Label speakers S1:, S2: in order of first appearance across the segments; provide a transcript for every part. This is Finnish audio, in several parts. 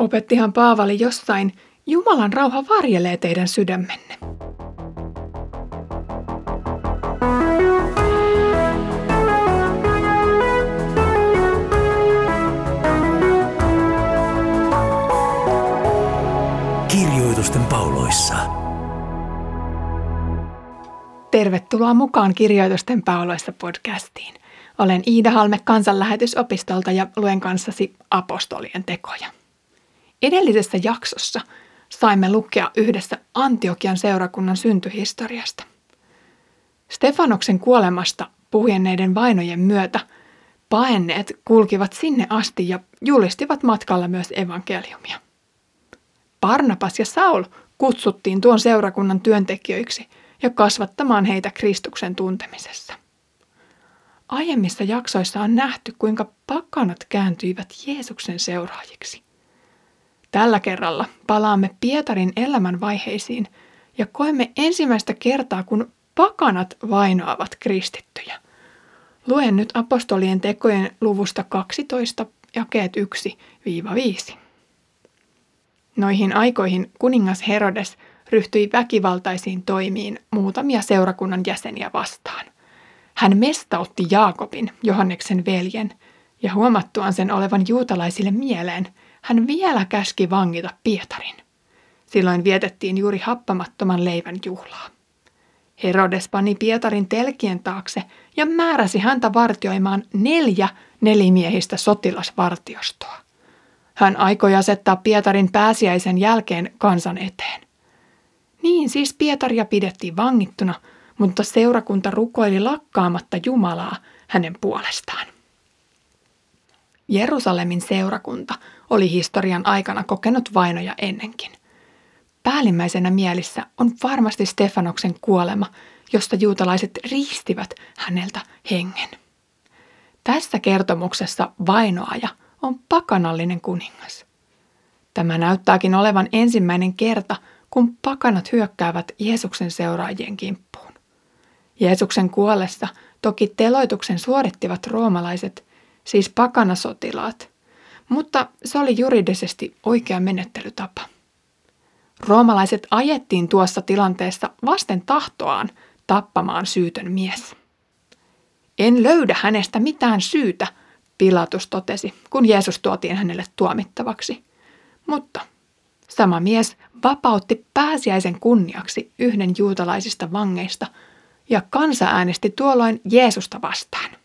S1: Opettihan Paavali jossain, Jumalan rauha varjelee teidän sydämenne.
S2: Kirjoitusten pauloissa.
S1: Tervetuloa mukaan Kirjoitusten pauloissa podcastiin. Olen Iida Halme kansanlähetysopistolta ja luen kanssasi apostolien tekoja. Edellisessä jaksossa saimme lukea yhdessä Antiokian seurakunnan syntyhistoriasta. Stefanoksen kuolemasta puhujenneiden vainojen myötä paenneet kulkivat sinne asti ja julistivat matkalla myös evankeliumia. Barnabas ja Saul kutsuttiin tuon seurakunnan työntekijöiksi ja kasvattamaan heitä Kristuksen tuntemisessa. Aiemmissa jaksoissa on nähty, kuinka pakanat kääntyivät Jeesuksen seuraajiksi. Tällä kerralla palaamme Pietarin elämänvaiheisiin ja koemme ensimmäistä kertaa, kun pakanat vainoavat kristittyjä. Luen nyt apostolien tekojen luvusta 12, jakeet 1-5. Noihin aikoihin kuningas Herodes ryhtyi väkivaltaisiin toimiin muutamia seurakunnan jäseniä vastaan. Hän mestautti Jaakobin, Johanneksen veljen, ja huomattuaan sen olevan juutalaisille mieleen, hän vielä käski vangita Pietarin. Silloin vietettiin juuri happamattoman leivän juhlaa. Herodes pani Pietarin telkien taakse ja määräsi häntä vartioimaan neljä nelimiehistä sotilasvartiostoa. Hän aikoi asettaa Pietarin pääsiäisen jälkeen kansan eteen. Niin siis Pietaria pidettiin vangittuna, mutta seurakunta rukoili lakkaamatta Jumalaa hänen puolestaan. Jerusalemin seurakunta oli historian aikana kokenut vainoja ennenkin. Päällimmäisenä mielissä on varmasti Stefanoksen kuolema, josta juutalaiset riistivät häneltä hengen. Tässä kertomuksessa vainoaja on pakanallinen kuningas. Tämä näyttääkin olevan ensimmäinen kerta, kun pakanat hyökkäävät Jeesuksen seuraajien kimppuun. Jeesuksen kuollessa toki teloituksen suorittivat roomalaiset, siis pakanasotilaat, mutta se oli juridisesti oikea menettelytapa. Roomalaiset ajettiin tuossa tilanteessa vasten tahtoaan tappamaan syytön mies. En löydä hänestä mitään syytä, Pilatus totesi, kun Jeesus tuotiin hänelle tuomittavaksi. Mutta sama mies vapautti pääsiäisen kunniaksi yhden juutalaisista vangeista ja kansa äänesti tuolloin Jeesusta vastaan.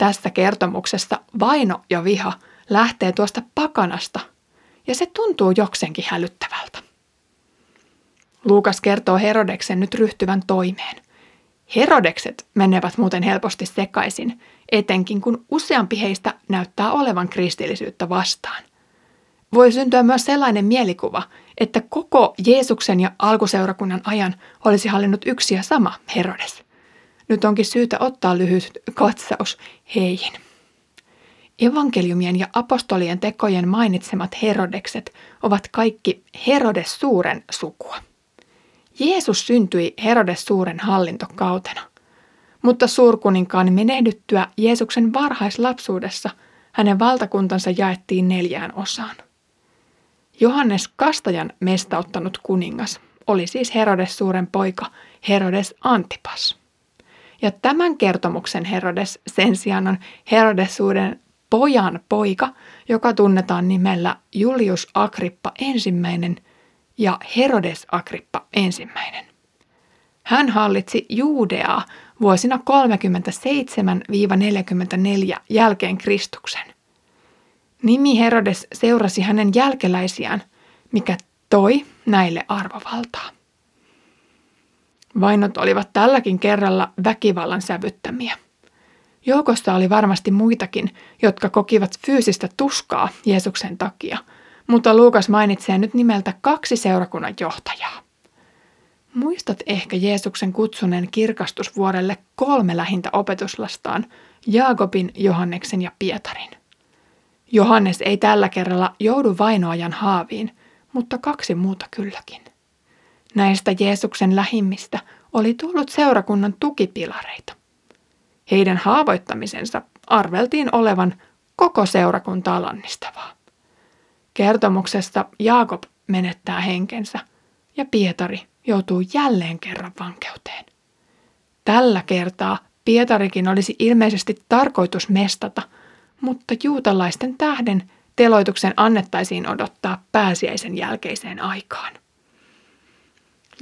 S1: Tässä kertomuksessa vaino ja viha lähtee tuosta pakanasta ja se tuntuu jokseenkin hälyttävältä. Luukas kertoo Herodeksen nyt ryhtyvän toimeen. Herodekset menevät muuten helposti sekaisin, etenkin kun useampi heistä näyttää olevan kristillisyyttä vastaan. Voi syntyä myös sellainen mielikuva, että koko Jeesuksen ja alkuseurakunnan ajan olisi hallinnut yksi ja sama Herodes. Nyt onkin syytä ottaa lyhyt katsaus heihin. Evankeliumien ja apostolien tekojen mainitsemat Herodekset ovat kaikki Herodes suuren sukua. Jeesus syntyi Herodes suuren hallintokautena. Mutta suurkuninkaan menehdyttyä Jeesuksen varhaislapsuudessa hänen valtakuntansa jaettiin neljään osaan. Johannes Kastajan mestauttanut kuningas oli siis Herodes suuren poika Herodes Antipas. Ja tämän kertomuksen Herodes sen sijaan on Herodes suuren pojan poika, joka tunnetaan nimellä Julius Agrippa ensimmäinen ja Herodes Agrippa ensimmäinen. Hän hallitsi Juudeaa vuosina 37-44 jälkeen Kristuksen. Nimi Herodes seurasi hänen jälkeläisiään, mikä toi näille arvovaltaa. Vainot olivat tälläkin kerralla väkivallan sävyttämiä. Joukossa oli varmasti muitakin, jotka kokivat fyysistä tuskaa Jeesuksen takia, mutta Luukas mainitsee nyt nimeltä kaksi seurakunnan johtajaa. Muistat ehkä Jeesuksen kutsuneen kirkastusvuorelle kolme lähintä opetuslastaan, Jaakobin, Johanneksen ja Pietarin. Johannes ei tällä kerralla joudu vainoajan haaviin, mutta kaksi muuta kylläkin. Näistä Jeesuksen lähimmistä oli tullut seurakunnan tukipilareita. Heidän haavoittamisensa arveltiin olevan koko seurakuntaa lannistavaa. Kertomuksessa Jaakob menettää henkensä ja Pietari joutuu jälleen kerran vankeuteen. Tällä kertaa Pietarikin olisi ilmeisesti tarkoitus mestata, mutta juutalaisten tähden teloituksen annettaisiin odottaa pääsiäisen jälkeiseen aikaan.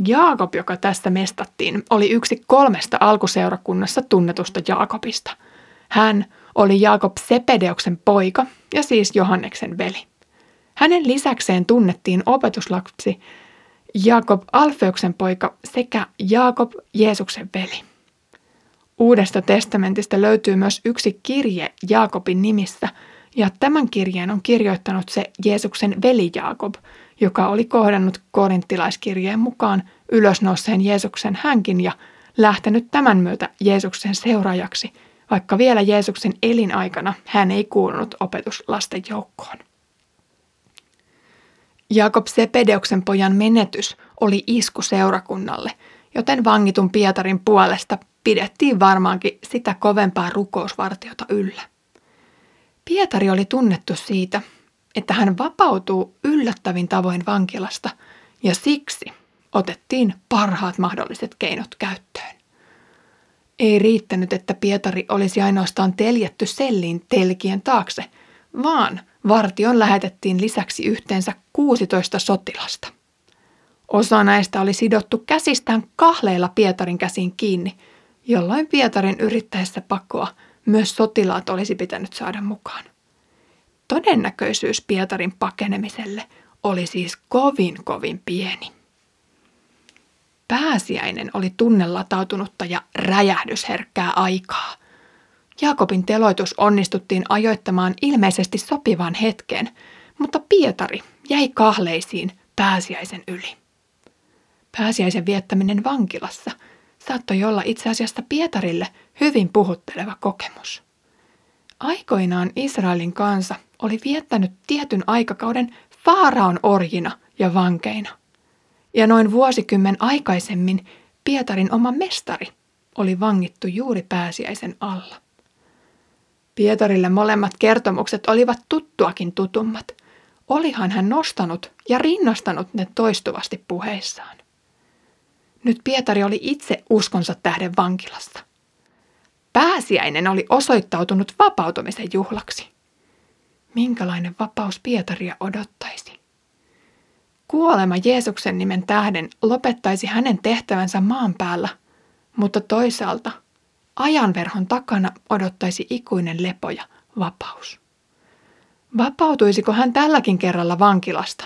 S1: Jaakob, joka tästä mestattiin, oli yksi kolmesta alkuseurakunnassa tunnetusta Jaakobista. Hän oli Jaakob Sepedeoksen poika ja siis Johanneksen veli. Hänen lisäkseen tunnettiin opetuslapsi Jaakob Alfeuksen poika sekä Jaakob Jeesuksen veli. Uudesta testamentista löytyy myös yksi kirje Jaakobin nimissä, ja tämän kirjeen on kirjoittanut se Jeesuksen veli Jaakob, joka oli kohdannut korinttilaiskirjeen mukaan ylösnouseen Jeesuksen hänkin ja lähtenyt tämän myötä Jeesuksen seuraajaksi, vaikka vielä Jeesuksen elinaikana hän ei kuulunut opetuslasten joukkoon. Jakob Sepedeuksen pojan menetys oli isku seurakunnalle, joten vangitun Pietarin puolesta pidettiin varmaankin sitä kovempaa rukousvartiota yllä. Pietari oli tunnettu siitä, että hän vapautuu yllättävin tavoin vankilasta ja siksi otettiin parhaat mahdolliset keinot käyttöön. Ei riittänyt, että Pietari olisi ainoastaan teljetty selliin telkien taakse, vaan vartion lähetettiin lisäksi yhteensä 16 sotilasta. Osa näistä oli sidottu käsistään kahleilla Pietarin käsiin kiinni, jolloin Pietarin yrittäessä pakoa myös sotilaat olisi pitänyt saada mukaan. Todennäköisyys Pietarin pakenemiselle oli siis kovin kovin pieni. Pääsiäinen oli tunnelatautunutta ja räjähdysherkkää aikaa. Jaakobin teloitus onnistuttiin ajoittamaan ilmeisesti sopivan hetken, mutta Pietari jäi kahleisiin pääsiäisen yli. Pääsiäisen viettäminen vankilassa saattoi olla itse asiassa Pietarille hyvin puhutteleva kokemus. Aikoinaan Israelin kansa oli viettänyt tietyn aikakauden Faaraon orjina ja vankeina. Ja noin vuosikymmen aikaisemmin Pietarin oma mestari oli vangittu juuri pääsiäisen alla. Pietarille molemmat kertomukset olivat tuttuakin tutummat. Olihan hän nostanut ja rinnastanut ne toistuvasti puheissaan. Nyt Pietari oli itse uskonsa tähden vankilassa. Pääsiäinen oli osoittautunut vapautumisen juhlaksi. Minkälainen vapaus Pietaria odottaisi? Kuolema Jeesuksen nimen tähden lopettaisi hänen tehtävänsä maan päällä, mutta toisaalta ajanverhon takana odottaisi ikuinen lepo ja vapaus. Vapautuisiko hän tälläkin kerralla vankilasta?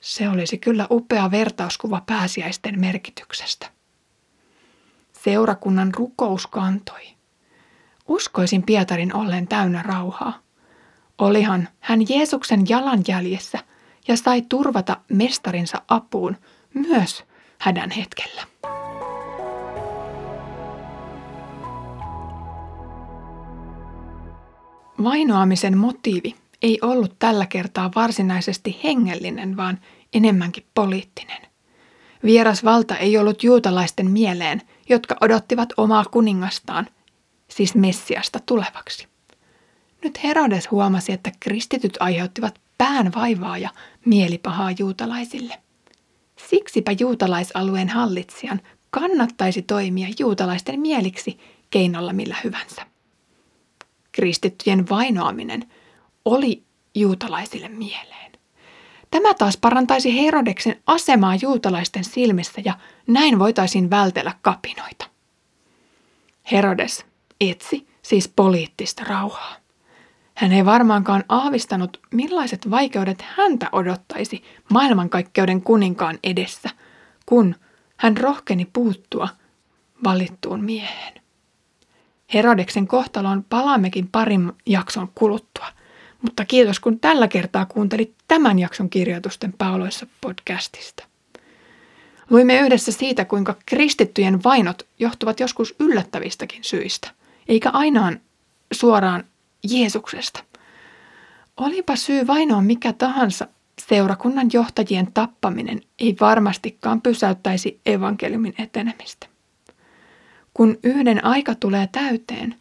S1: Se olisi kyllä upea vertauskuva pääsiäisten merkityksestä. Seurakunnan rukous kantoi. Uskoisin Pietarin ollen täynnä rauhaa. Olihan hän Jeesuksen jalanjäljessä ja sai turvata mestarinsa apuun myös hädän hetkellä. Vainoamisen motiivi ei ollut tällä kertaa varsinaisesti hengellinen, vaan enemmänkin poliittinen. Vieras valta ei ollut juutalaisten mieleen, jotka odottivat omaa kuningastaan, siis Messiasta tulevaksi. Nyt Herodes huomasi, että kristityt aiheuttivat pään vaivaa ja mielipahaa juutalaisille. Siksipä juutalaisalueen hallitsijan kannattaisi toimia juutalaisten mieliksi keinolla millä hyvänsä. Kristittyjen vainoaminen oli juutalaisille mieleen. Tämä taas parantaisi Herodeksen asemaa juutalaisten silmissä ja näin voitaisiin vältellä kapinoita. Herodes etsi siis poliittista rauhaa. Hän ei varmaankaan aavistanut, millaiset vaikeudet häntä odottaisi maailmankaikkeuden kuninkaan edessä, kun hän rohkeni puuttua valittuun mieheen. Herodeksen kohtaloon palaammekin parin jakson kuluttua, mutta kiitos kun tällä kertaa kuuntelit tämän jakson kirjoitusten pauloissa podcastista. Luimme yhdessä siitä, kuinka kristittyjen vainot johtuvat joskus yllättävistäkin syistä, eikä ainoan suoraan Jeesuksesta. Olipa syy vainoa mikä tahansa, seurakunnan johtajien tappaminen ei varmastikaan pysäyttäisi evankeliumin etenemistä. Kun yhden aika tulee täyteen,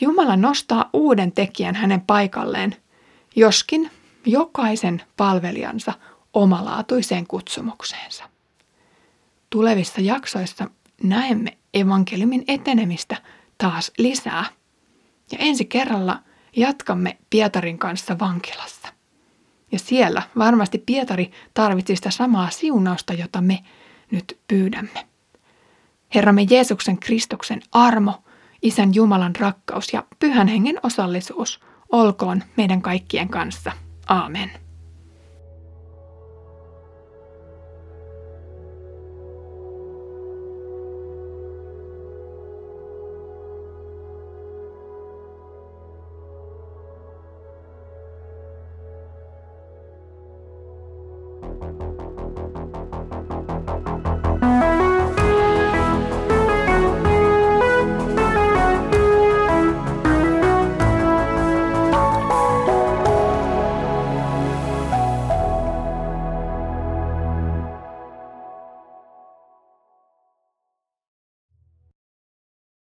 S1: Jumala nostaa uuden tekijän hänen paikalleen, joskin jokaisen palvelijansa omalaatuiseen kutsumukseensa. Tulevissa jaksoissa näemme evankeliumin etenemistä taas lisää. Ja ensi kerralla jatkamme Pietarin kanssa vankilassa. Ja siellä varmasti Pietari tarvitsi sitä samaa siunausta, jota me nyt pyydämme. Herramme Jeesuksen Kristuksen armo, Isän Jumalan rakkaus ja Pyhän Hengen osallisuus olkoon meidän kaikkien kanssa. Aamen.